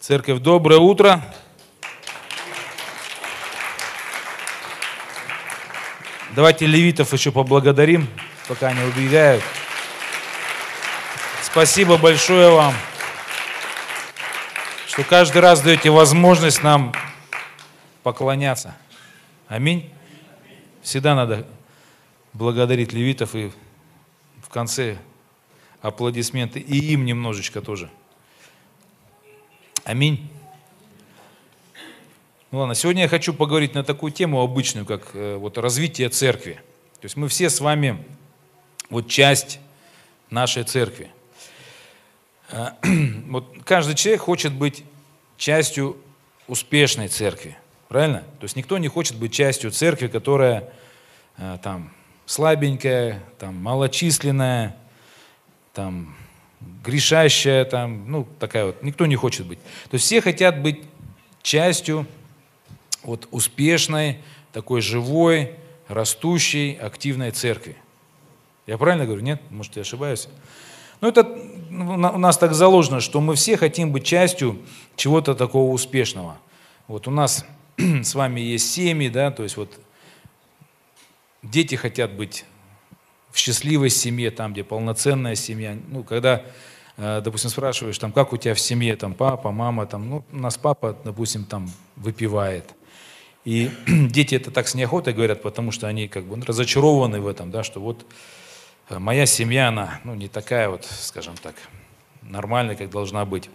Церковь, доброе утро. Давайте левитов еще поблагодарим, пока они убегают. Спасибо большое вам, что каждый раз даете возможность нам поклоняться. Аминь. Всегда надо благодарить левитов и в конце аплодисменты и им немножечко тоже. Аминь. Ну ладно, сегодня я хочу поговорить на такую тему обычную, как э, вот развитие церкви. То есть мы все с вами вот часть нашей церкви. Э, вот каждый человек хочет быть частью успешной церкви, правильно? То есть никто не хочет быть частью церкви, которая э, там слабенькая, там малочисленная, там грешащая, там, ну такая вот. Никто не хочет быть. То есть все хотят быть частью вот успешной, такой живой, растущей, активной церкви. Я правильно говорю? Нет? Может, я ошибаюсь? Ну, это у нас так заложено, что мы все хотим быть частью чего-то такого успешного. Вот у нас с вами есть семьи, да, то есть вот дети хотят быть в счастливой семье, там, где полноценная семья. Ну, когда, э, допустим, спрашиваешь, там, как у тебя в семье, там, папа, мама, там, ну, у нас папа, допустим, там, выпивает. И дети это так с неохотой говорят, потому что они как бы разочарованы в этом, да, что вот э, моя семья, она ну, не такая вот, скажем так, нормальная, как должна быть.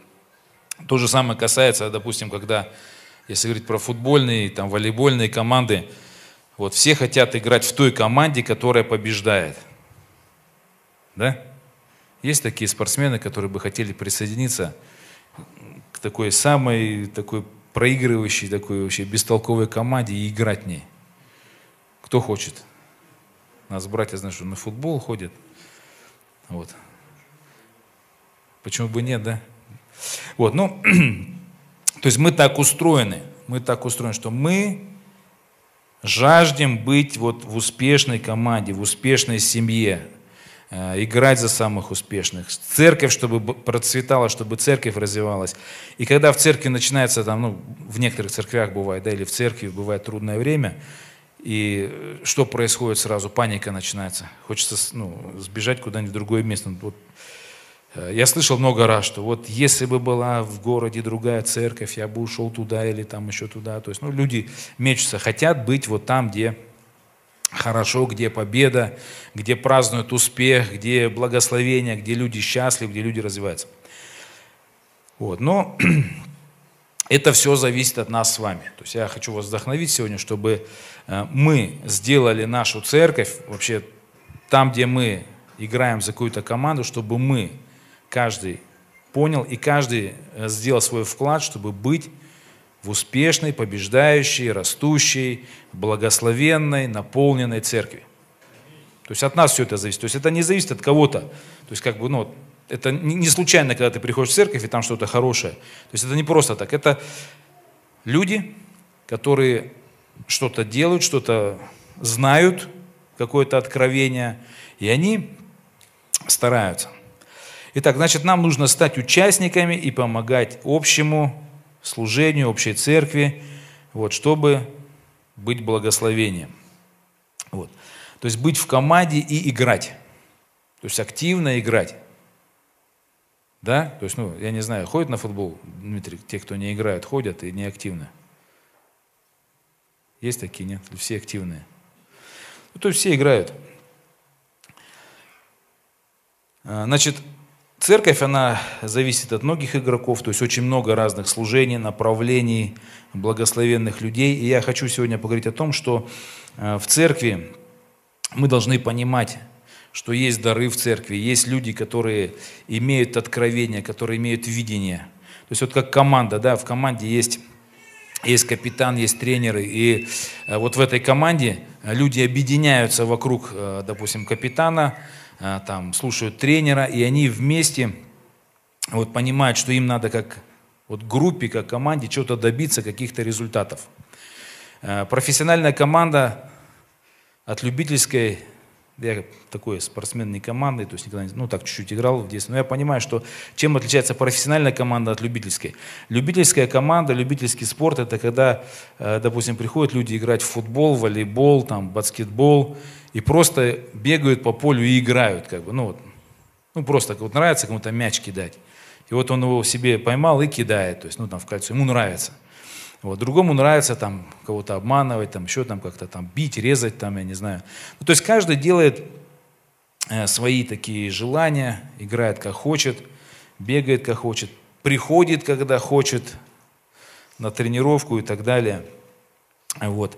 То же самое касается, допустим, когда, если говорить про футбольные, там, волейбольные команды, вот все хотят играть в той команде, которая побеждает. Да? Есть такие спортсмены, которые бы хотели присоединиться к такой самой такой проигрывающей, такой вообще бестолковой команде и играть в ней. Кто хочет? У нас братья, знаешь, на футбол ходят. Вот. Почему бы нет, да? Вот, ну, то есть мы так устроены, мы так устроены, что мы жаждем быть вот в успешной команде, в успешной семье, Э, играть за самых успешных, церковь, чтобы процветала, чтобы церковь развивалась. И когда в церкви начинается, там, ну, в некоторых церквях бывает, да, или в церкви бывает трудное время, и э, что происходит сразу? Паника начинается. Хочется ну, сбежать куда-нибудь в другое место. Вот, я слышал много раз, что вот если бы была в городе другая церковь, я бы ушел туда или там еще туда. То есть ну, люди мечутся, хотят быть вот там, где хорошо, где победа, где празднуют успех, где благословение, где люди счастливы, где люди развиваются. Вот. Но это все зависит от нас с вами. То есть я хочу вас вдохновить сегодня, чтобы э, мы сделали нашу церковь, вообще там, где мы играем за какую-то команду, чтобы мы, каждый понял и каждый э, сделал свой вклад, чтобы быть в успешной, побеждающей, растущей, благословенной, наполненной церкви. То есть от нас все это зависит. То есть это не зависит от кого-то. То есть как бы, ну, это не случайно, когда ты приходишь в церковь и там что-то хорошее. То есть это не просто так. Это люди, которые что-то делают, что-то знают, какое-то откровение, и они стараются. Итак, значит, нам нужно стать участниками и помогать общему служению, общей церкви, вот, чтобы быть благословением. Вот. То есть быть в команде и играть. То есть активно играть. Да? То есть, ну, я не знаю, ходят на футбол, Дмитрий, те, кто не играют, ходят и не активны. Есть такие, нет? Все активные. Ну, то есть все играют. А, значит, Церковь, она зависит от многих игроков, то есть очень много разных служений, направлений, благословенных людей. И я хочу сегодня поговорить о том, что э, в церкви мы должны понимать, что есть дары в церкви, есть люди, которые имеют откровение, которые имеют видение. То есть вот как команда, да, в команде есть есть капитан, есть тренеры, и э, вот в этой команде люди объединяются вокруг, э, допустим, капитана, там, слушают тренера, и они вместе вот, понимают, что им надо как вот, группе, как команде чего-то добиться, каких-то результатов. А, профессиональная команда от любительской Я такой спортсмен не командный, то есть никогда не, ну так чуть-чуть играл в детстве. Но я понимаю, что чем отличается профессиональная команда от любительской. Любительская команда, любительский спорт, это когда, э, допустим, приходят люди играть в футбол, волейбол, там, баскетбол, и просто бегают по полю и играют, как бы, ну вот, ну просто вот нравится кому-то мяч кидать. И вот он его себе поймал и кидает, то есть, ну там в кольцо, ему нравится. Вот. Другому нравится там кого-то обманывать, там еще там как-то там бить, резать, там, я не знаю. Ну, то есть каждый делает э, свои такие желания, играет как хочет, бегает как хочет, приходит, когда хочет на тренировку и так далее. Вот.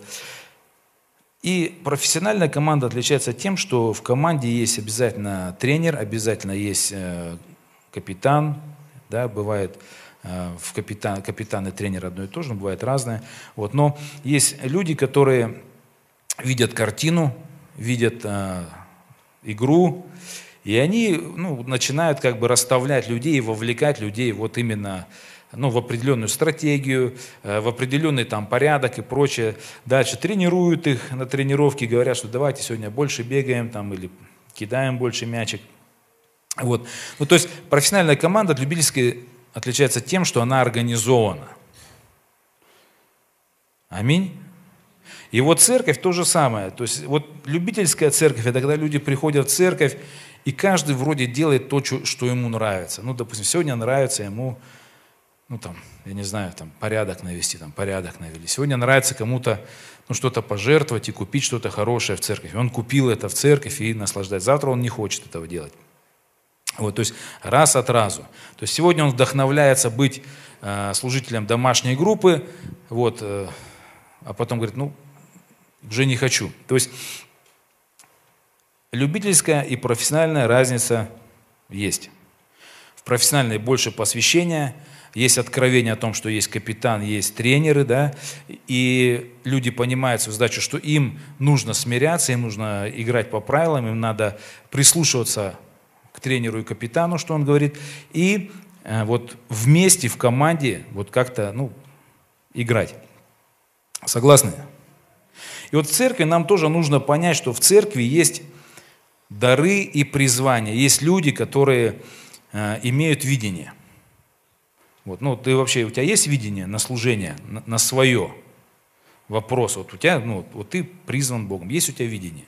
И профессиональная команда отличается тем, что в команде есть обязательно тренер, обязательно есть э, капитан, да, бывает Э, в капитан, капитан и тренер одно и то же, но бывает разное. Вот. Но есть люди, которые видят картину, видят э, игру, и они ну, начинают как бы расставлять людей, вовлекать людей вот именно ну, в определенную стратегию, э, в определенный там порядок и прочее. Дальше тренируют их на тренировке, говорят, что давайте сегодня больше бегаем там, или кидаем больше мячик. Вот. Ну, то есть профессиональная команда от любительской отличается тем, что она организована. Аминь. И вот церковь то же самое. То есть вот любительская церковь, это когда люди приходят в церковь, и каждый вроде делает то, что ему нравится. Ну, допустим, сегодня нравится ему, ну там, я не знаю, там порядок навести, там порядок навели. Сегодня нравится кому-то ну, что-то пожертвовать и купить что-то хорошее в церковь. Он купил это в церковь и наслаждается. Завтра он не хочет этого делать. Вот, то есть раз от разу. То есть сегодня он вдохновляется быть э, служителем домашней группы, вот, э, а потом говорит, ну, уже не хочу. То есть любительская и профессиональная разница есть. В профессиональной больше посвящения, есть откровение о том, что есть капитан, есть тренеры, да, и люди понимают свою задачу, что им нужно смиряться, им нужно играть по правилам, им надо прислушиваться к тренеру и капитану, что он говорит, и э, вот вместе в команде вот как-то ну, играть. Согласны? И вот в церкви нам тоже нужно понять, что в церкви есть дары и призвания. Есть люди, которые э, имеют видение. Вот, ну, ты вообще, у тебя есть видение на служение, на, на свое? Вопрос. Вот у тебя, ну, вот ты призван Богом. Есть у тебя видение?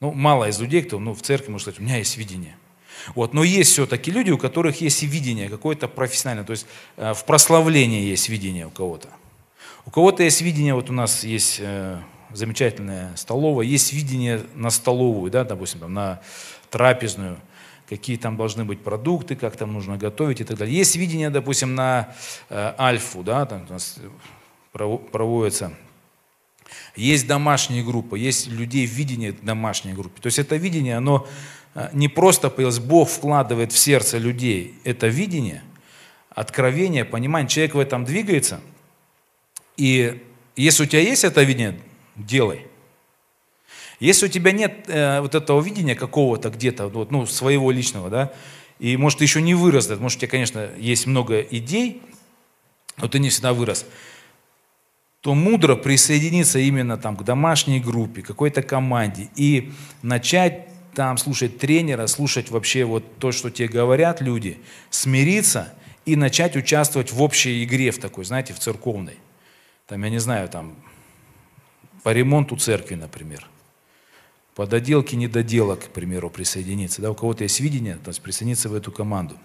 Ну, мало из людей, кто ну, в церкви может сказать, у меня есть видение. Вот. Но есть все-таки люди, у которых есть и видение какое-то профессиональное. То есть э, в прославлении есть видение у кого-то. У кого-то есть видение, вот у нас есть э, замечательная столовая, есть видение на столовую, да, допустим, там, на трапезную, какие там должны быть продукты, как там нужно готовить и так далее. Есть видение, допустим, на э, альфу, да, там у нас проводится есть домашние группы, есть людей в видении домашней группы. То есть это видение, оно э, не просто появилось, Бог вкладывает в сердце людей это видение, откровение, понимание, человек в этом двигается. И если у тебя есть это видение, делай. Если у тебя нет э, вот этого видения какого-то где-то, вот, ну, своего личного, да, и может ты еще не вырос, может у тебя, конечно, есть много идей, но ты не всегда вырос то мудро присоединиться именно там к домашней группе, какой-то команде и начать там слушать тренера, слушать вообще вот то, что тебе говорят люди, смириться и начать участвовать в общей игре в такой, знаете, в церковной. Там, я не знаю, там, по ремонту церкви, например. По доделке недоделок, к примеру, присоединиться. Да, у кого-то есть видение, то есть присоединиться в эту команду.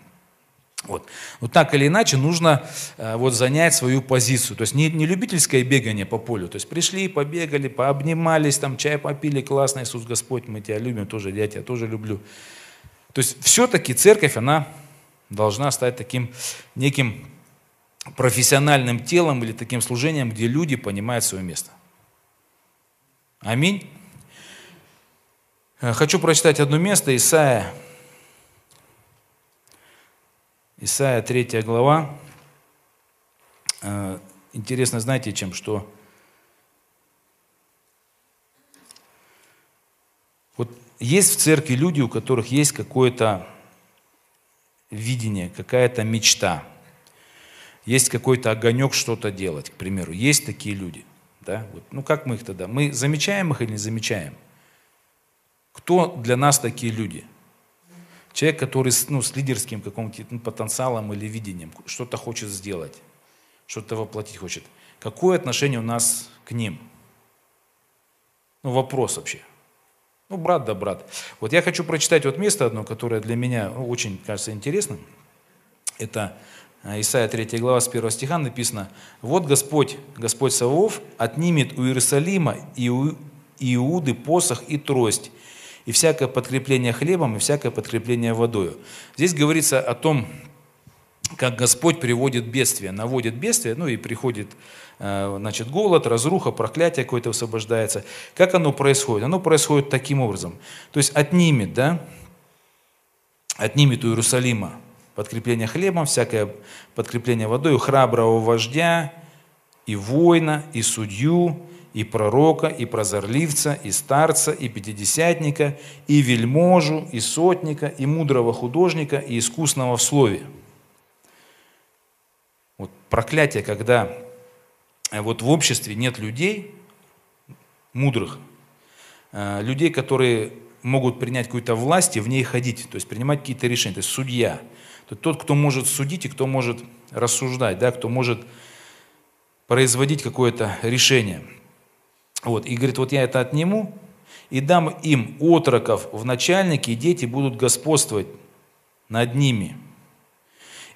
Вот. вот так или иначе нужно э, вот занять свою позицию. То есть не, не любительское бегание по полю. То есть пришли, побегали, пообнимались, там чай попили, классно, Иисус Господь, мы тебя любим, тоже я тебя тоже люблю. То есть все-таки церковь, она должна стать таким неким профессиональным телом или таким служением, где люди понимают свое место. Аминь. Э, хочу прочитать одно место, Исаия Исайя 3 глава. Э, интересно, знаете, чем? Что вот есть в церкви люди, у которых есть какое-то видение, какая-то мечта. Есть какой-то огонек что-то делать, к примеру. Есть такие люди. Да? Вот. Ну как мы их тогда? Мы замечаем их или не замечаем? Кто для нас такие люди? Человек, который ну, с лидерским каким-то ну, потенциалом или видением, что-то хочет сделать, что-то воплотить хочет. Какое отношение у нас к ним? Ну, вопрос вообще. Ну, брат да брат. Вот я хочу прочитать вот место одно, которое для меня ну, очень кажется интересным. Это э, Исайя 3 глава с 1 стиха написано, «Вот Господь, Господь Савов, отнимет у Иерусалима и у Иуды посох и трость, и всякое подкрепление хлебом, и всякое подкрепление водою». Здесь говорится о том, как Господь приводит бедствие, наводит бедствие, ну и приходит Э, значит, голод, разруха, проклятие какое-то высвобождается. Как оно происходит? Оно происходит таким образом. То есть отнимет, да, отнимет у Иерусалима подкрепление хлебом, всякое подкрепление водой, у храброго вождя, и воина, и судью, и пророка, и прозорливца, и старца, и пятидесятника, и вельможу, и сотника, и мудрого художника, и искусного в слове. Вот проклятие, когда Э, вот в обществе нет людей мудрых, э, людей, которые могут принять какую-то власть и в ней ходить, то есть принимать какие-то решения, то есть судья. То тот, кто может судить и кто может рассуждать, да, кто может производить какое-то решение. Вот, и говорит, вот я это отниму и дам им отроков в начальники, и дети будут господствовать над ними.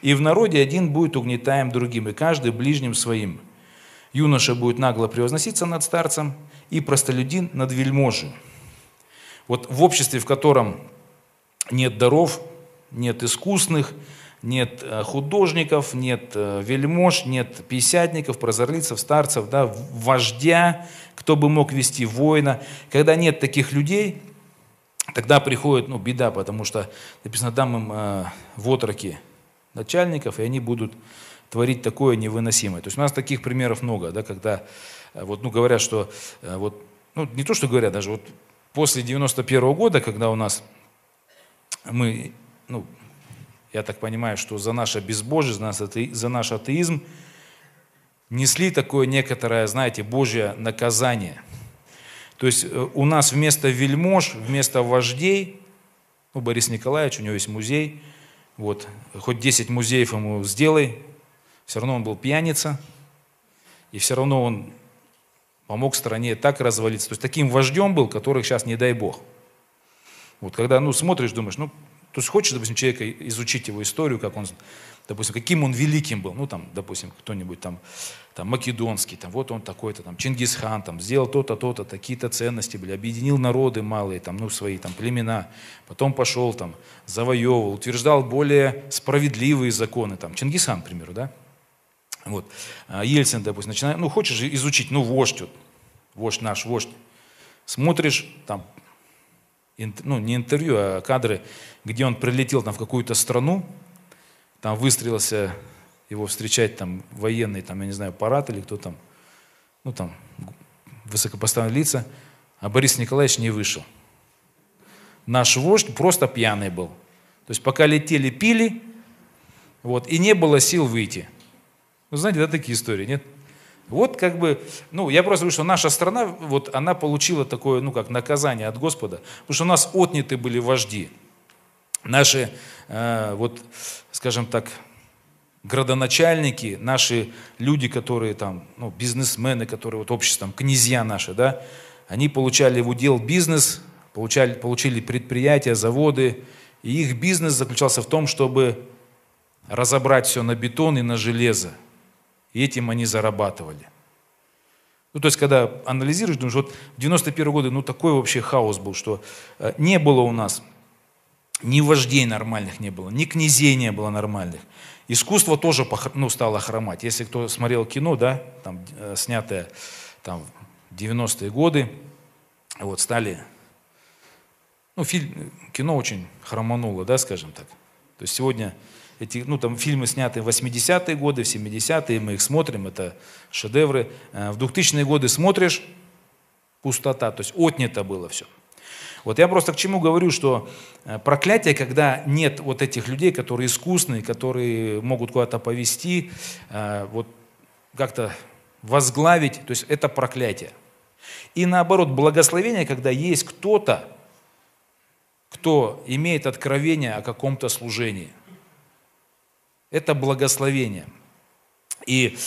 И в народе один будет угнетаем другим, и каждый ближним своим – Юноша будет нагло превозноситься над старцем, и простолюдин над вельможей. Вот в обществе, в котором нет даров, нет искусных, нет э, художников, нет э, вельмож, нет писятников, прозорлицев, старцев, да, вождя, кто бы мог вести воина. Когда нет таких людей, тогда приходит ну, беда, потому что написано, дам им э, в отроки начальников, и они будут творить такое невыносимое. То есть у нас таких примеров много, да, когда э, вот, ну, говорят, что вот, ну, не то, что говорят, даже вот после 91 -го года, когда у нас мы, ну, я так понимаю, что за наше безбожие, за наш, атеизм несли такое некоторое, знаете, Божье наказание. То есть э, у нас вместо вельмож, вместо вождей, ну, Борис Николаевич, у него есть музей, вот, хоть 10 музеев ему сделай, все равно он был пьяница, и все равно он помог стране так развалиться. То есть таким вождем был, которых сейчас не дай бог. Вот когда ну, смотришь, думаешь, ну, то есть хочешь, допустим, человека изучить его историю, как он, допустим, каким он великим был, ну, там, допустим, кто-нибудь там, там, македонский, там, вот он такой-то, там, Чингисхан, там, сделал то-то, то-то, такие-то ценности были, объединил народы малые, там, ну, свои, там, племена, потом пошел, там, завоевывал, утверждал более справедливые законы, там, Чингисхан, к примеру, да, вот. А Ельцин, допустим, начинает, ну, хочешь изучить, ну, вождь, вот, вождь наш, вождь. Смотришь, там, ну, не интервью, а кадры, где он прилетел там в какую-то страну, там выстрелился его встречать там военный, там, я не знаю, парад или кто там, ну, там, высокопоставленные лица, а Борис Николаевич не вышел. Наш вождь просто пьяный был. То есть пока летели, пили, вот, и не было сил выйти. Вы знаете, да, такие истории, нет? Вот как бы, ну, я просто говорю, что наша страна, вот она получила такое, ну, как наказание от Господа, потому что у нас отняты были вожди. Наши, э, вот, скажем так, градоначальники, наши люди, которые там, ну, бизнесмены, которые вот обществом, князья наши, да, они получали в удел бизнес, получали, получили предприятия, заводы, и их бизнес заключался в том, чтобы разобрать все на бетон и на железо, и этим они зарабатывали. Ну, то есть, когда анализируешь, думаешь, вот в 91 годы, ну, такой вообще хаос был, что э, не было у нас ни вождей нормальных не было, ни князей не было нормальных. Искусство тоже ну, стало хромать. Если кто смотрел кино, да, там, э, снятое там, в 90-е годы, вот, стали, ну, фильм, кино очень хромануло, да, скажем так. То есть сегодня эти, ну, там фильмы сняты в 80-е годы, в 70-е, мы их смотрим, это шедевры. Э, в 2000-е годы смотришь, пустота, то есть отнято было все. Вот я просто к чему говорю, что э, проклятие, когда нет вот этих людей, которые искусные, которые могут куда-то повести, э, вот как-то возглавить, то есть это проклятие. И наоборот, благословение, когда есть кто-то, кто имеет откровение о каком-то служении. Это благословение. И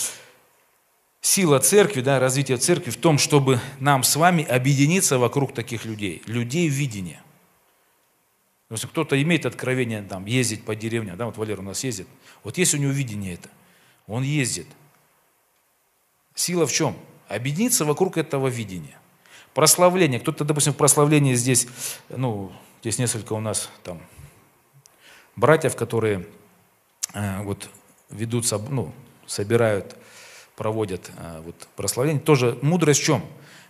сила церкви, да, развитие церкви в том, чтобы нам с вами объединиться вокруг таких людей, людей видения. Если кто-то имеет откровение там, ездить по деревням, да, вот Валер у нас ездит, вот есть у него видение это, он ездит. Сила в чем? Объединиться вокруг этого видения. Прославление. Кто-то, допустим, в прославлении здесь, ну, здесь несколько у нас там братьев, которые вот ведут, ну, собирают проводят а, вот, прославление. Тоже мудрость в чем?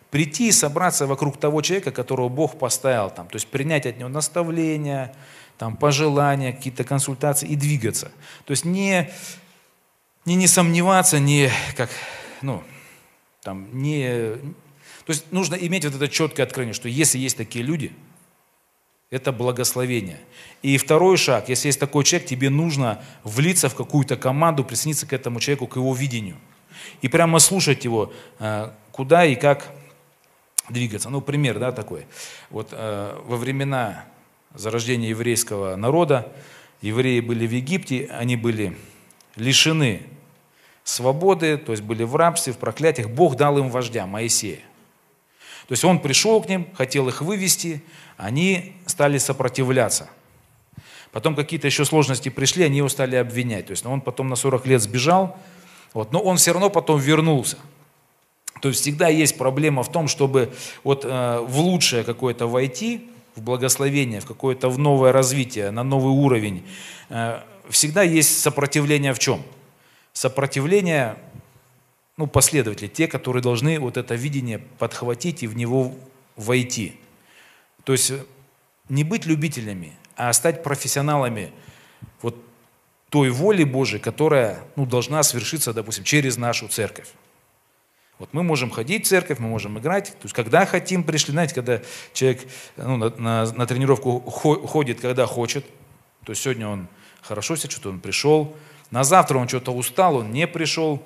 Прийти и собраться вокруг того человека, которого Бог поставил там. То есть принять от него наставления, там, пожелания, какие-то консультации и двигаться. То есть не, не, не сомневаться, не как, ну, там, не... То есть нужно иметь вот это четкое откровение, что если есть такие люди, это благословение. И второй шаг, если есть такой человек, тебе нужно влиться в какую-то команду, присоединиться к этому человеку, к его видению – и прямо слушать его, э, куда и как двигаться. Ну, пример, да, такой. Вот э, во времена зарождения еврейского народа евреи были в Египте, они были лишены свободы, то есть были в рабстве, в проклятиях. Бог дал им вождя, Моисея. То есть он пришел к ним, хотел их вывести, они стали сопротивляться. Потом какие-то еще сложности пришли, они его стали обвинять. То есть он потом на 40 лет сбежал, вот, но он все равно потом вернулся. То есть всегда есть проблема в том, чтобы вот э, в лучшее какое-то войти, в благословение, в какое-то в новое развитие, на новый уровень. Э, всегда есть сопротивление в чем? Сопротивление, ну, последователи, те, которые должны вот это видение подхватить и в него войти. То есть не быть любителями, а стать профессионалами вот той воли Божией, которая ну, должна свершиться, допустим, через нашу церковь. Вот мы можем ходить в церковь, мы можем играть. То есть, когда хотим, пришли. Знаете, когда человек ну, на, на, на тренировку ходит, когда хочет. То сегодня он хорошо себя чувствует, он пришел. На завтра он что-то устал, он не пришел.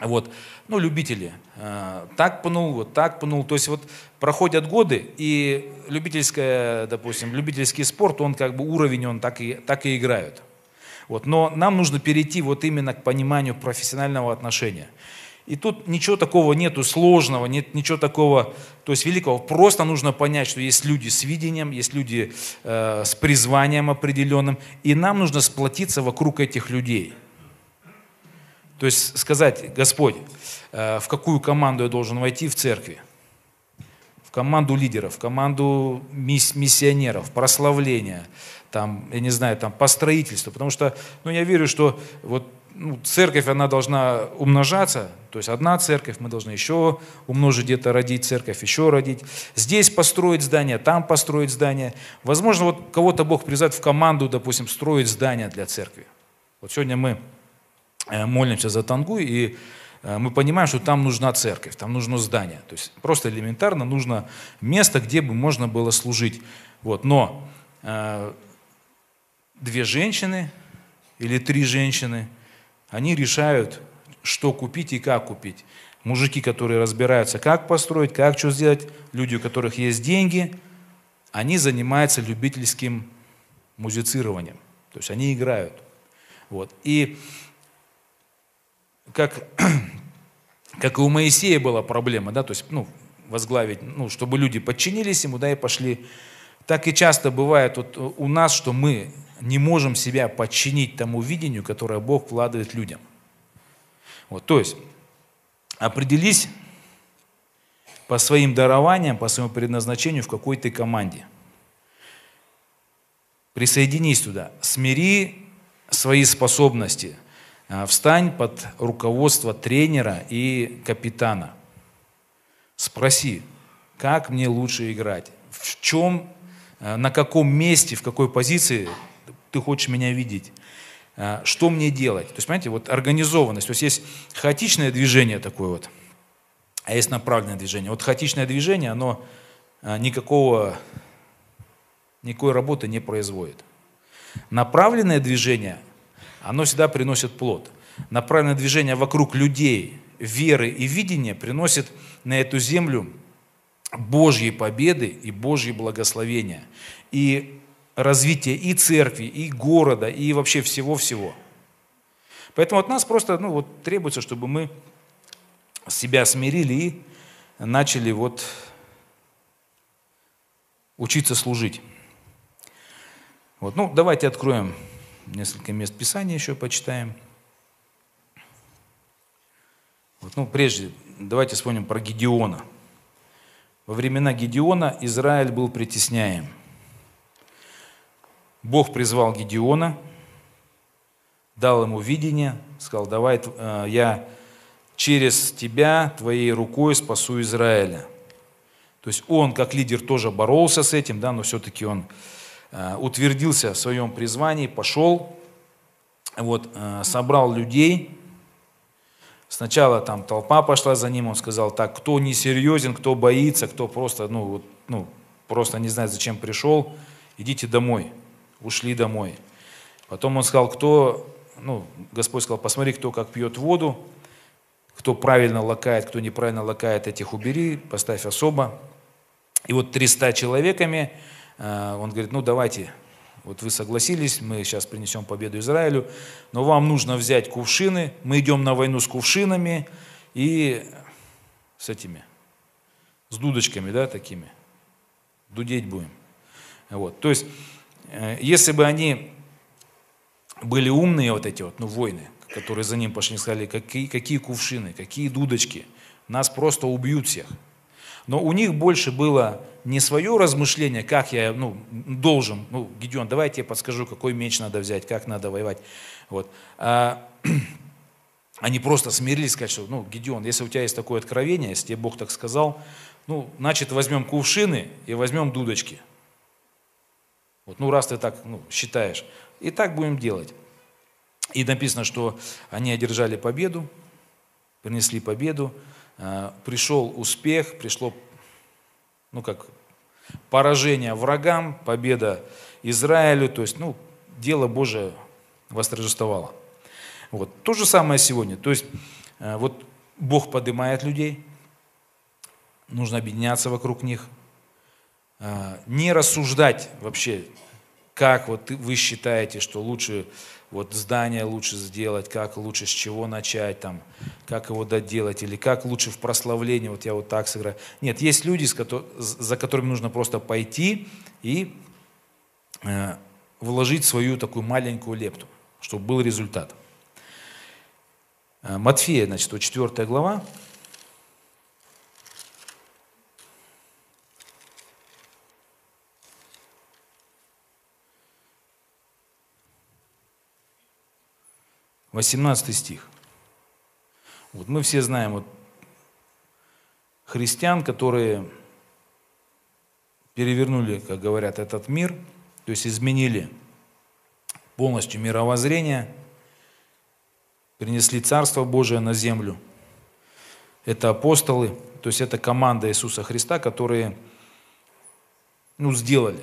Вот. Ну, любители. Э, так пнул, вот так пнул. То есть, вот проходят годы, и любительская, допустим, любительский спорт, он как бы уровень, он так и, так и играет. Вот. Но нам нужно перейти вот именно к пониманию профессионального отношения. И тут ничего такого нету сложного, нет ничего такого, то есть великого. Просто нужно понять, что есть люди с видением, есть люди э, с призванием определенным, и нам нужно сплотиться вокруг этих людей. То есть сказать, Господь, э, в какую команду я должен войти в церкви? В команду лидеров, в команду мисс, миссионеров, прославления, там, я не знаю, там, по строительству, потому что, ну, я верю, что вот ну, церковь, она должна умножаться, то есть одна церковь, мы должны еще умножить где-то, родить церковь, еще родить. Здесь построить здание, там построить здание. Возможно, вот кого-то Бог призывает в команду, допустим, строить здание для церкви. Вот сегодня мы молимся за Тангу, и э, мы понимаем, что там нужна церковь, там нужно здание. То есть просто элементарно нужно место, где бы можно было служить. Вот. Но э, две женщины или три женщины, они решают, что купить и как купить. Мужики, которые разбираются, как построить, как что сделать, люди, у которых есть деньги, они занимаются любительским музицированием. То есть они играют. Вот. И как, как и у Моисея была проблема, да, то есть, ну, возглавить, ну, чтобы люди подчинились ему, да, и пошли. Так и часто бывает вот у нас, что мы не можем себя подчинить тому видению, которое Бог вкладывает людям. Вот, то есть, определись по своим дарованиям, по своему предназначению, в какой ты команде. Присоединись туда, смири свои способности, встань под руководство тренера и капитана. Спроси, как мне лучше играть, в чем, а, на каком месте, в какой позиции ты хочешь меня видеть. А, что мне делать? То есть, понимаете, вот организованность. То есть есть хаотичное движение такое вот, а есть направленное движение. Вот хаотичное движение, оно а, никакого, никакой работы не производит. Направленное движение, оно всегда приносит плод. Направленное движение вокруг людей, веры и видения приносит на эту землю Божьей победы и Божьей благословения. И развития и церкви, и города, и вообще всего-всего. Поэтому от нас просто ну, вот, требуется, чтобы мы себя смирили и начали вот учиться служить. Вот, ну, давайте откроем несколько мест Писания еще почитаем. Вот, ну, прежде, давайте вспомним про Гедеона. Во времена Гедеона Израиль был притесняем. Бог призвал Гедеона, дал ему видение, сказал, давай э, я через тебя, твоей рукой спасу Израиля. То есть он, как лидер, тоже боролся с этим, да, но все-таки он утвердился в своем призвании, пошел, вот, э, собрал людей. Сначала там толпа пошла за ним, он сказал, так, кто несерьезен, кто боится, кто просто, ну, вот, ну, просто не знает, зачем пришел, идите домой. Ушли домой. Потом он сказал, кто, ну, Господь сказал, посмотри, кто как пьет воду, кто правильно лакает, кто неправильно лакает, этих убери, поставь особо. И вот 300 человеками, э, он говорит, ну давайте, вот вы согласились, мы сейчас принесем победу Израилю, но вам нужно взять кувшины, мы идем на войну с кувшинами и с этими, с дудочками, да, такими, дудеть будем. Вот, то есть, э, если бы они были умные, вот эти вот, ну, воины, которые за ним пошли, сказали, какие, какие кувшины, какие дудочки, нас просто убьют всех. Но у них больше было не свое размышление, как я ну, должен, ну, Гедеон, давай я подскажу, какой меч надо взять, как надо воевать. Вот. А, они просто смирились, сказать, что, ну, Гедеон, если у тебя есть такое откровение, если тебе Бог так сказал, ну, значит, возьмем кувшины и возьмем дудочки. Вот, ну, раз ты так ну, считаешь. И так будем делать. И написано, что они одержали победу, принесли победу, а, пришел успех, пришло, ну как, поражение врагам, победа Израилю, то есть, ну, дело Божие восторжествовало. Вот. То же самое сегодня. То есть, а, вот Бог поднимает людей, нужно объединяться вокруг них, а, не рассуждать вообще, как вот вы считаете, что лучше вот здание лучше сделать, как лучше с чего начать, там, как его доделать, или как лучше в прославлении, вот я вот так сыграю. Нет, есть люди, за которыми нужно просто пойти и э, вложить свою такую маленькую лепту, чтобы был результат. Э, Матфея, значит, вот 4 глава, 18 стих. Вот мы все знаем вот христиан, которые перевернули, как говорят, этот мир, то есть изменили полностью мировоззрение, принесли Царство Божие на землю. Это апостолы, то есть это команда Иисуса Христа, которые ну, сделали.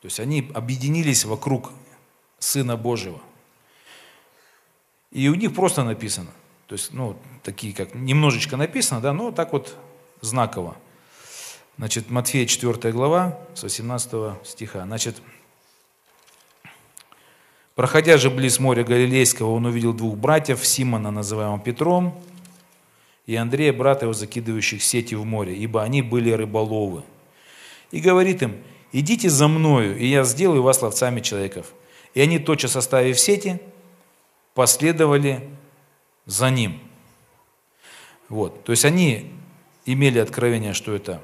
То есть они объединились вокруг Сына Божьего – и у них просто написано. То есть, ну, такие как, немножечко написано, да, но так вот знаково. Значит, Матфея 4 глава, с 18 стиха. Значит, проходя же близ моря Галилейского, он увидел двух братьев, Симона, называемого Петром, и Андрея, брата его, закидывающих сети в море, ибо они были рыболовы. И говорит им, идите за мною, и я сделаю вас ловцами человеков. И они, тотчас оставив сети, последовали за ним. Вот. То есть они имели откровение, что это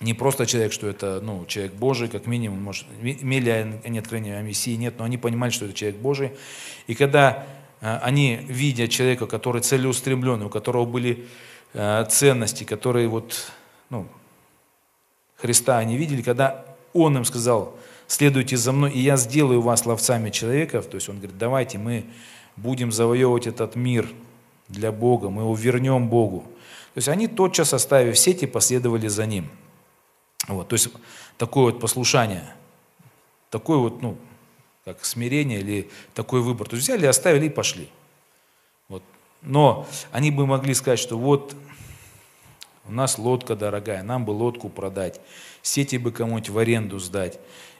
не просто человек, что это ну, человек Божий, как минимум, может, имели они откровение о Мессии, нет, но они понимали, что это человек Божий. И когда э, они, видя человека, который целеустремленный, у которого были э, ценности, которые вот, ну, Христа они видели, когда Он им сказал, следуйте за мной, и я сделаю вас ловцами человеков. То есть он говорит, давайте мы будем завоевывать этот мир для Бога, мы его вернем Богу. То есть они тотчас, оставив сети, последовали за ним. Вот, то есть такое вот послушание, такое вот, ну, как смирение или такой выбор. То есть взяли, оставили и пошли. Вот. Но они бы могли сказать, что вот У нас лодка дорогая, нам бы лодку продать, сети бы кому-нибудь в аренду сдать.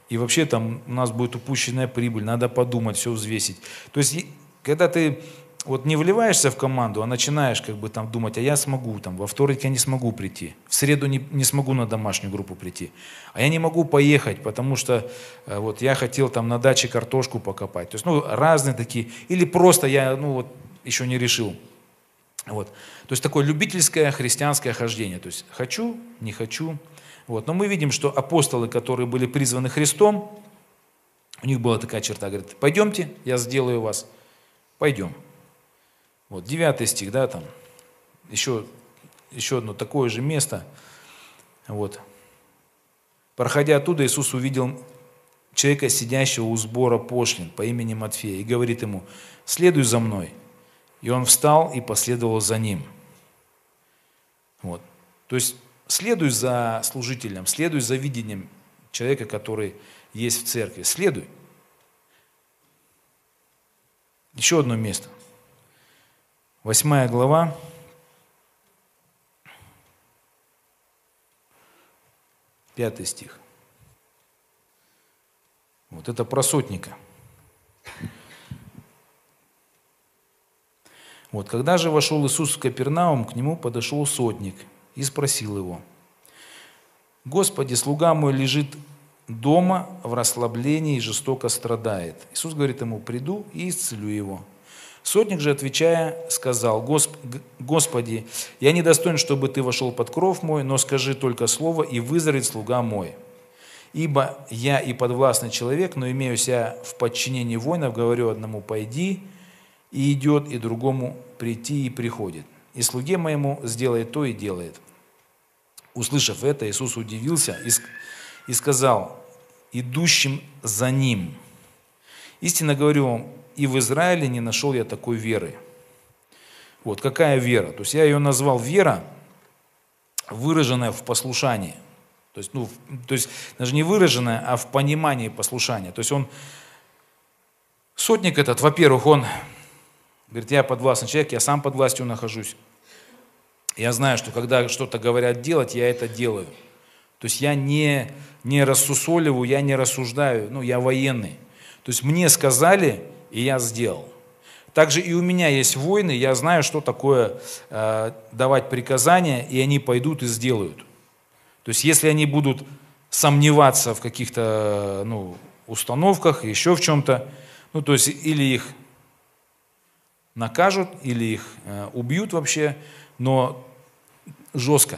И вообще там у нас будет упущенная прибыль, надо подумать, все взвесить. То есть, когда ты вот не вливаешься в команду, а начинаешь как бы там думать, а я смогу, там, во вторник я не смогу прийти, в среду не, не смогу на домашнюю группу прийти, а я не могу поехать, потому что э, вот я хотел там на даче картошку покопать. То есть, ну, разные такие, или просто я, ну, вот, еще не решил. Вот. То есть такое любительское христианское хождение. То есть хочу, не хочу. Вот. Но мы видим, что апостолы, которые были призваны Христом, у них была такая черта, говорит, пойдемте, я сделаю вас. Пойдем. Вот, девятый стих, да, там, еще, еще одно такое же место. Вот. Проходя оттуда, Иисус увидел человека, сидящего у сбора пошлин по имени Матфея, и говорит ему, следуй за мной. И он встал и последовал за ним. Вот. То есть следуй за служителем, следуй за видением человека, который есть в церкви. Следуй. Еще одно место. Восьмая глава. Пятый стих. Вот это про сотника. Вот, когда же вошел Иисус в Капернаум, к нему подошел сотник и спросил его, «Господи, слуга мой лежит дома в расслаблении и жестоко страдает». Иисус говорит ему, «Приду и исцелю его». Сотник же, отвечая, сказал, «Господи, я не достоин, чтобы ты вошел под кров мой, но скажи только слово, и выздоровеет слуга мой. Ибо я и подвластный человек, но имею себя в подчинении воинов, говорю одному, пойди, и идет, и другому прийти, и приходит. И слуге моему сделает то и делает». Услышав это, Иисус удивился и сказал, идущим за ним, «Истинно говорю вам, и в Израиле не нашел я такой веры. Вот какая вера? То есть я ее назвал вера, выраженная в послушании. То есть, ну, то есть даже не выраженная, а в понимании послушания. То есть он, сотник этот, во-первых, он говорит, я подвластный человек, я сам под властью нахожусь. Я знаю, что когда что-то говорят делать, я это делаю. То есть я не, не рассусоливаю, я не рассуждаю, ну, я военный. То есть мне сказали, и я сделал. Также и у меня есть войны, я знаю, что такое э, давать приказания, и они пойдут и сделают. То есть если они будут сомневаться в каких-то ну, установках, еще в чем-то, ну то есть или их накажут, или их э, убьют вообще, но жестко.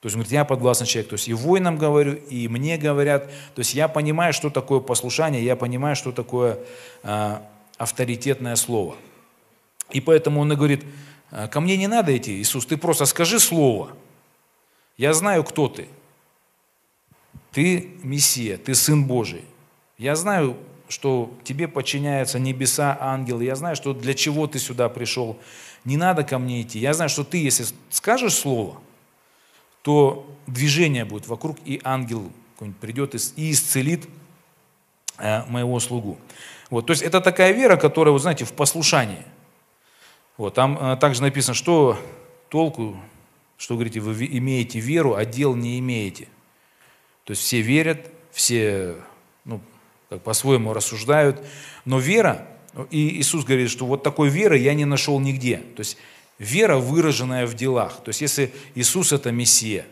То есть, говорит, я подвластный человек. То есть и воинам говорю, и мне говорят. То есть я понимаю, что такое послушание, я понимаю, что такое э, авторитетное слово. И поэтому он и говорит, «А, ко мне не надо идти, Иисус, ты просто скажи слово. Я знаю, кто ты. Ты Мессия, ты Сын Божий. Я знаю, что тебе подчиняются небеса, ангелы. Я знаю, что для чего ты сюда пришел. Не надо ко мне идти. Я знаю, что ты, если скажешь слово, то движение будет вокруг, и ангел придет и исцелит э, моего слугу. Вот, то есть это такая вера, которая, вы знаете, в послушании. Вот, там э, также написано, что толку, что, говорите, вы имеете веру, а дел не имеете. То есть все верят, все как по-своему рассуждают, но вера, и Иисус говорит, что вот такой веры я не нашел нигде. То есть вера, выраженная в делах. То есть если Иисус это Мессия,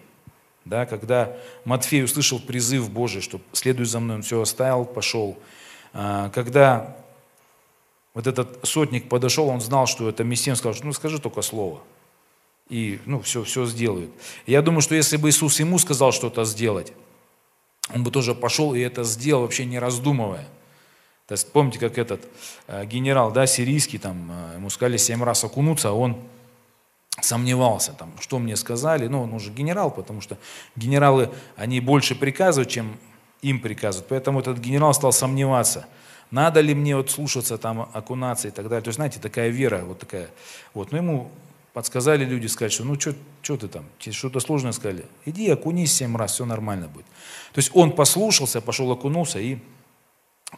да, когда Матфей услышал призыв Божий, что следуй за мной, он все оставил, пошел – а, когда вот этот сотник подошел, он знал, что это Мессия, он сказал, ну скажи только слово. И ну, все, все сделают. Я думаю, что если бы Иисус ему сказал что-то сделать, он бы тоже пошел и это сделал, вообще не раздумывая. То есть помните, как этот э, генерал, да, сирийский, там, э, ему сказали семь раз окунуться, а он сомневался, там, что мне сказали, ну, он уже генерал, потому что генералы, они больше приказывают, чем им приказывают. Поэтому этот генерал стал сомневаться, надо ли мне вот слушаться, там, окунаться и так далее. То есть, знаете, такая вера, вот такая. Вот. Но ему подсказали люди, сказать, что ну что ты там, что-то сложное сказали. Иди окунись семь раз, все нормально будет. То есть он послушался, пошел окунулся и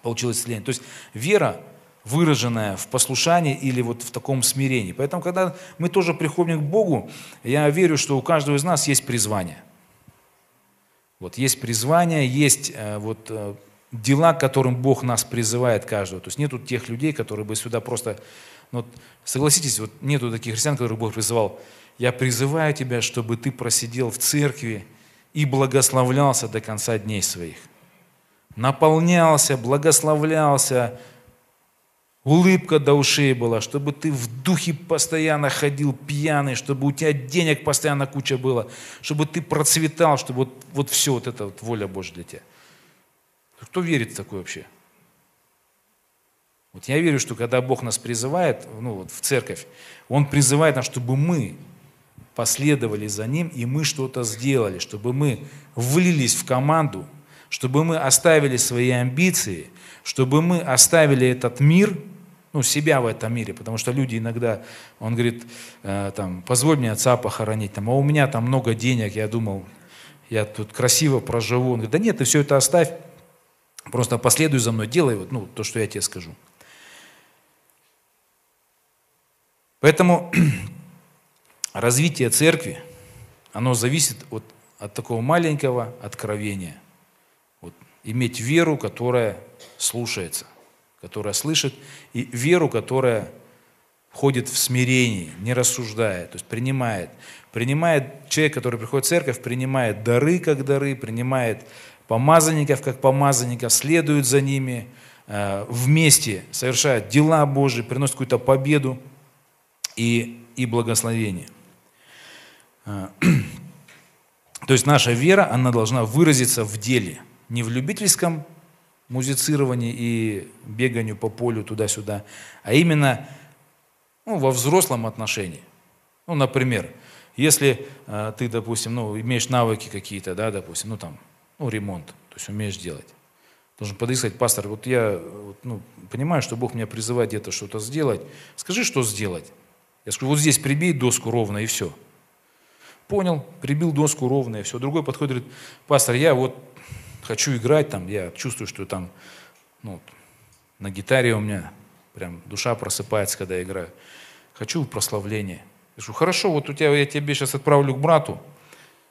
получилось исцеление. То есть вера выраженное в послушании или вот в таком смирении. Поэтому, когда мы тоже приходим к Богу, я верю, что у каждого из нас есть призвание. Вот есть призвание, есть э, вот э, дела, к которым Бог нас призывает каждого. То есть нету тех людей, которые бы сюда просто... Вот, согласитесь, вот нету таких христиан, которых Бог призывал. Я призываю тебя, чтобы ты просидел в церкви и благословлялся до конца дней своих. Наполнялся, благословлялся, улыбка до ушей была, чтобы ты в духе постоянно ходил пьяный, чтобы у тебя денег постоянно куча было, чтобы ты процветал, чтобы вот, вот все вот это вот воля Божья для тебя. Кто верит в такое вообще? Вот я верю, что когда Бог нас призывает ну, вот в церковь, Он призывает нас, чтобы мы последовали за Ним, и мы что-то сделали, чтобы мы влились в команду, чтобы мы оставили свои амбиции, чтобы мы оставили этот мир – ну, себя в этом мире, потому что люди иногда, он говорит, э, там, позволь мне отца похоронить, там, а у меня там много денег, я думал, я тут красиво проживу. Он говорит, да нет, ты все это оставь, просто последуй за мной, делай вот, ну, то, что я тебе скажу. Поэтому развитие церкви, оно зависит от, от такого маленького откровения. Вот, иметь веру, которая слушается – которая слышит, и веру, которая входит в смирение, не рассуждая, то есть принимает. Принимает человек, который приходит в церковь, принимает дары как дары, принимает помазанников как помазанников, следует за ними, э, вместе совершает дела Божьи, приносит какую-то победу и, и благословение. Э, то есть наша вера, она должна выразиться в деле, не в любительском музицированию и беганию по полю туда-сюда, а именно ну, во взрослом отношении. Ну, например, если э, ты, допустим, ну, имеешь навыки какие-то, да, допустим, ну там, ну, ремонт, то есть умеешь делать. Должен подойти сказать, пастор, вот я ну, понимаю, что Бог меня призывает где-то что-то сделать. Скажи, что сделать. Я скажу, вот здесь прибей доску ровно и все. Понял, прибил доску ровно и все. Другой подходит говорит, пастор, я вот хочу играть, там, я чувствую, что там, ну, на гитаре у меня прям душа просыпается, когда я играю. Хочу прославление. Я говорю, хорошо, вот у тебя, я тебе сейчас отправлю к брату.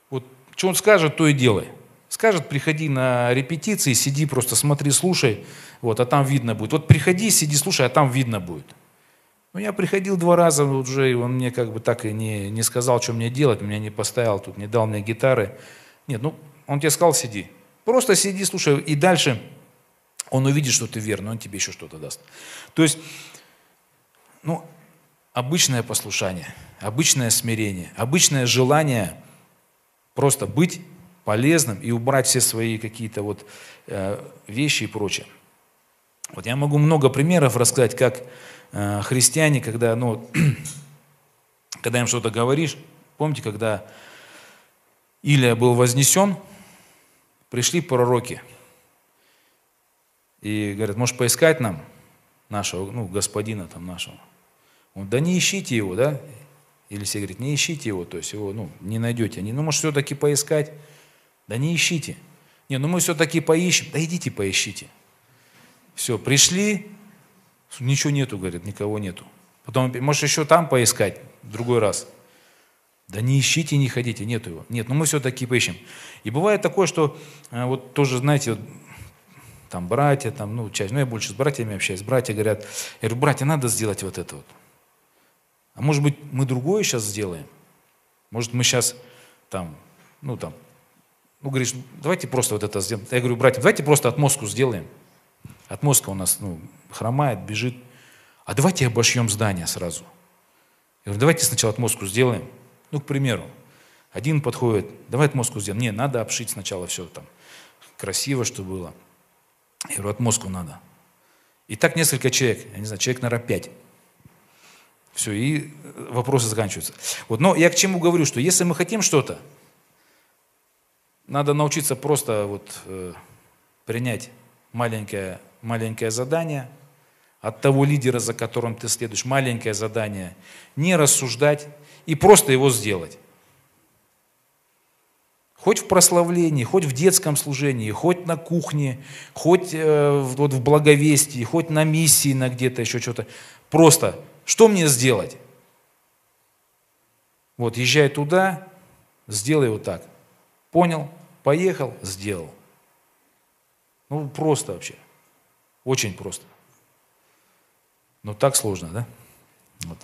Вот что он скажет, то и делай. Скажет, приходи на репетиции, сиди, просто смотри, слушай, вот, а там видно будет. Вот приходи, сиди, слушай, а там видно будет. Ну, я приходил два раза уже, и он мне как бы так и не, не сказал, что мне делать, меня не поставил тут, не дал мне гитары. Нет, ну, он тебе сказал, сиди. Просто сиди, слушай, и дальше он увидит, что ты верный, он тебе еще что-то даст. То есть, ну, обычное послушание, обычное смирение, обычное желание просто быть полезным и убрать все свои какие-то вот э, вещи и прочее. Вот я могу много примеров рассказать, как христиане, когда, ну, когда им что-то говоришь, помните, когда Илия был вознесен, пришли пророки и говорят, может поискать нам нашего, ну, господина там нашего. Он, да не ищите его, да? Или все говорят, не ищите его, то есть его, ну, не найдете. Они, ну, может, все-таки поискать? Да не ищите. Не, ну мы все-таки поищем. Да идите поищите. Все, пришли, ничего нету, говорит, никого нету. Потом, может, еще там поискать, в другой раз. Да не ищите, не ходите, нету его. Нет, но ну мы все-таки поищем. И бывает такое, что э, вот тоже, знаете, вот, там братья, там, ну, часть, ну, я больше с братьями общаюсь, братья говорят, я говорю, братья, надо сделать вот это вот. А может быть, мы другое сейчас сделаем? Может, мы сейчас там, ну, там, ну, говоришь, давайте просто вот это сделаем. Я говорю, братья, давайте просто отмостку сделаем. Отмостка у нас, ну, хромает, бежит. А давайте обошьем здание сразу. Я говорю, давайте сначала отмостку сделаем. Ну, к примеру, один подходит, давай отмостку сделаем. Не, надо обшить сначала все там красиво, чтобы было. Я говорю, отмостку надо. И так несколько человек, я не знаю, человек, наверное, пять. Все, и вопросы заканчиваются. Вот, но я к чему говорю, что если мы хотим что-то, надо научиться просто вот, э, принять маленькое, маленькое задание от того лидера, за которым ты следуешь, маленькое задание, не рассуждать, и просто его сделать. Хоть в прославлении, хоть в детском служении, хоть на кухне, хоть э, вот в благовестии, хоть на миссии, на где-то еще что-то. Просто, что мне сделать? Вот, езжай туда, сделай вот так. Понял? Поехал, сделал. Ну, просто вообще. Очень просто. Но так сложно, да? Вот.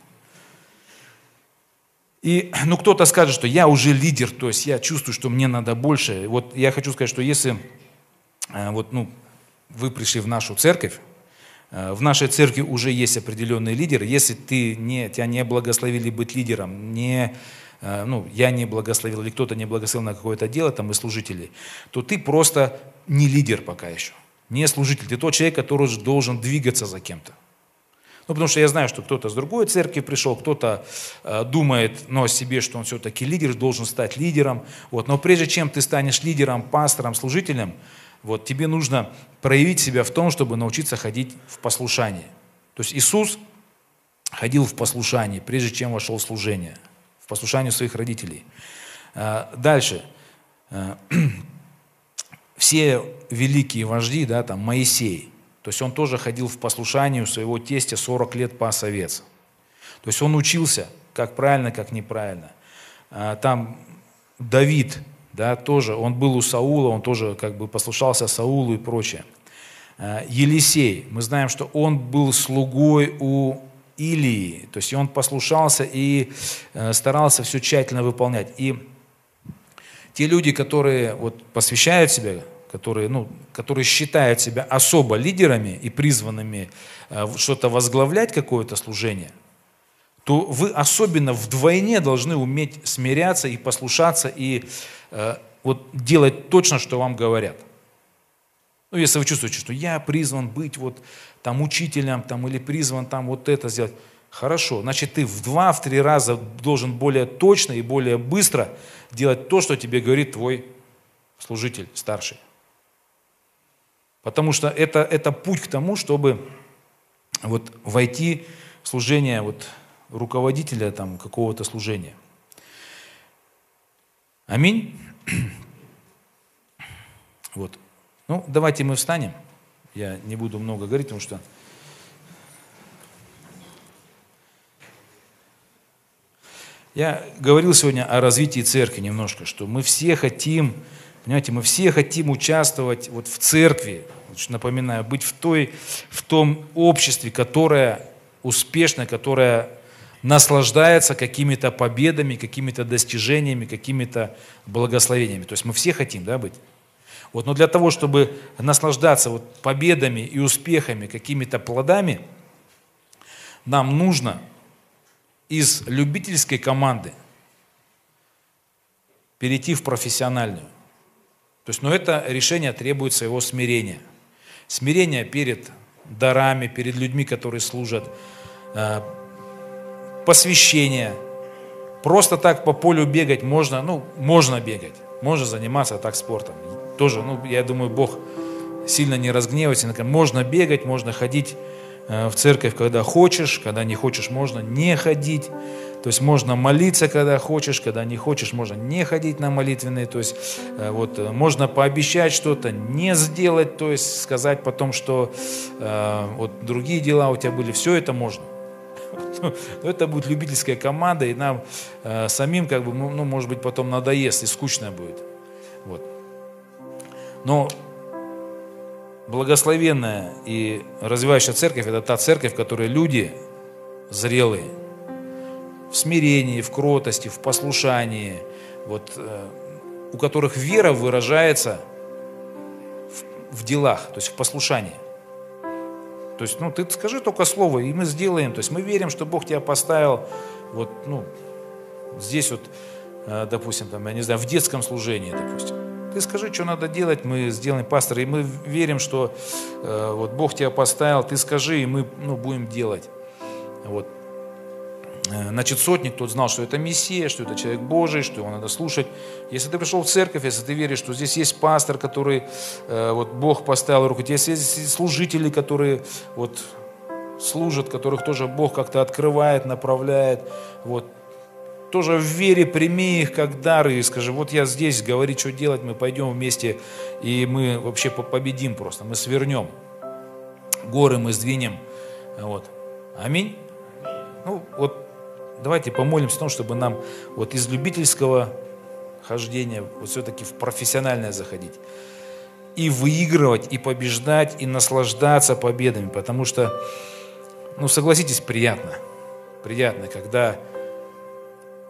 И ну, кто-то скажет, что я уже лидер, то есть я чувствую, что мне надо больше. Вот я хочу сказать, что если э, вот, ну, вы пришли в нашу церковь, э, в нашей церкви уже есть определенный лидер. Если ты не, тебя не благословили быть лидером, не, э, ну, я не благословил или кто-то не благословил на какое-то дело, там, и служители, то ты просто не лидер пока еще, не служитель. Ты тот человек, который должен двигаться за кем-то. Ну, потому что я знаю, что кто-то с другой церкви пришел, кто-то э, думает ну, о себе, что он все-таки лидер, должен стать лидером. Вот. Но прежде чем ты станешь лидером, пастором, служителем, вот, тебе нужно проявить себя в том, чтобы научиться ходить в послушании. То есть Иисус ходил в послушании, прежде чем вошел в служение, в послушании своих родителей. Э, дальше. Все великие вожди, да, там Моисей, то есть он тоже ходил в послушанию своего тестя 40 лет пас овец. То есть он учился, как правильно, как неправильно. А, там Давид, да, тоже, он был у Саула, он тоже как бы послушался Саулу и прочее. А, Елисей, мы знаем, что он был слугой у Илии, то есть он послушался и э, старался все тщательно выполнять. И те люди, которые вот посвящают себя которые, ну, которые считают себя особо лидерами и призванными э, что-то возглавлять, какое-то служение, то вы особенно вдвойне должны уметь смиряться и послушаться и э, вот делать точно, что вам говорят. Ну, если вы чувствуете, что я призван быть вот там учителем там, или призван там вот это сделать, хорошо, значит ты в два, в три раза должен более точно и более быстро делать то, что тебе говорит твой служитель старший. Потому что это, это путь к тому, чтобы вот войти в служение вот, руководителя там, какого-то служения. Аминь. Вот. Ну, давайте мы встанем. Я не буду много говорить, потому что Я говорил сегодня о развитии церкви немножко, что мы все хотим Понимаете, мы все хотим участвовать вот в церкви, напоминаю, быть в, той, в том обществе, которое успешно, которое наслаждается какими-то победами, какими-то достижениями, какими-то благословениями. То есть мы все хотим да, быть. Вот, но для того, чтобы наслаждаться вот победами и успехами, какими-то плодами, нам нужно из любительской команды перейти в профессиональную. То есть, но это решение требует своего смирения. Смирение перед дарами, перед людьми, которые служат, э, посвящение. Просто так по полю бегать можно, ну, можно бегать, можно заниматься так спортом. Тоже, ну, я думаю, Бог сильно не разгневается. Можно бегать, можно ходить в церковь, когда хочешь, когда не хочешь, можно не ходить. То есть можно молиться, когда хочешь, когда не хочешь, можно не ходить на молитвенные. То есть э, вот, э, можно пообещать что-то, не сделать, то есть сказать потом, что э, вот другие дела у тебя были. Все это можно. Но это будет любительская команда, и нам э, самим, как бы, ну, ну, может быть, потом надоест и скучно будет. Вот. Но благословенная и развивающая церковь – это та церковь, в которой люди зрелые, в смирении, в кротости, в послушании, вот, э, у которых вера выражается в, в делах, то есть в послушании. То есть, ну, ты скажи только слово, и мы сделаем. То есть мы верим, что Бог тебя поставил вот, ну, здесь вот, э, допустим, там, я не знаю, в детском служении, допустим. Ты скажи, что надо делать, мы сделаем, пастор, и мы верим, что э, вот Бог тебя поставил, ты скажи, и мы ну, будем делать. Вот. Э, значит, сотник тот знал, что это Мессия, что это человек Божий, что его надо слушать. Если ты пришел в церковь, если ты веришь, что здесь есть пастор, который э, вот Бог поставил руку, если есть служители, которые вот служат, которых тоже Бог как-то открывает, направляет, вот, тоже в вере прими их как дары и скажи, вот я здесь, говори, что делать, мы пойдем вместе, и мы вообще победим просто, мы свернем. Горы мы сдвинем. Вот. Аминь. Ну, вот давайте помолимся о том, чтобы нам вот из любительского хождения вот все-таки в профессиональное заходить. И выигрывать, и побеждать, и наслаждаться победами. Потому что, ну, согласитесь, приятно. Приятно, когда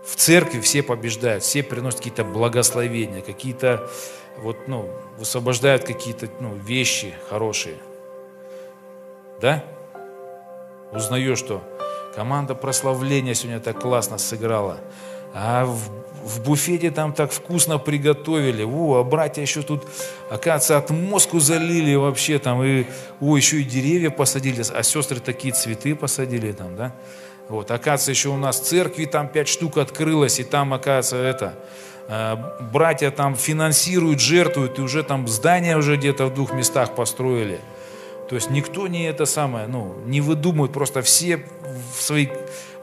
в церкви все побеждают, все приносят какие-то благословения, какие-то, вот, ну, высвобождают какие-то ну, вещи хорошие. Да? Узнаешь, что команда прославления сегодня так классно сыграла. А в, в буфете там так вкусно приготовили. О, а братья еще тут, оказывается, отмозку залили вообще там. И, о, еще и деревья посадили, а сестры такие цветы посадили там, да. Вот, оказывается, еще у нас церкви там пять штук открылось, и там, оказывается, это, э, братья там финансируют, жертвуют, и уже там здания уже где-то в двух местах построили. То есть никто не это самое, ну, не выдумывает, просто все в свои,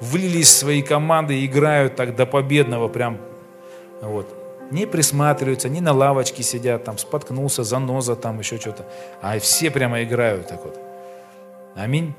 влились в свои команды играют так до победного прям, вот. Не присматриваются, не на лавочке сидят, там споткнулся, заноза там, еще что-то. А все прямо играют так вот. Аминь.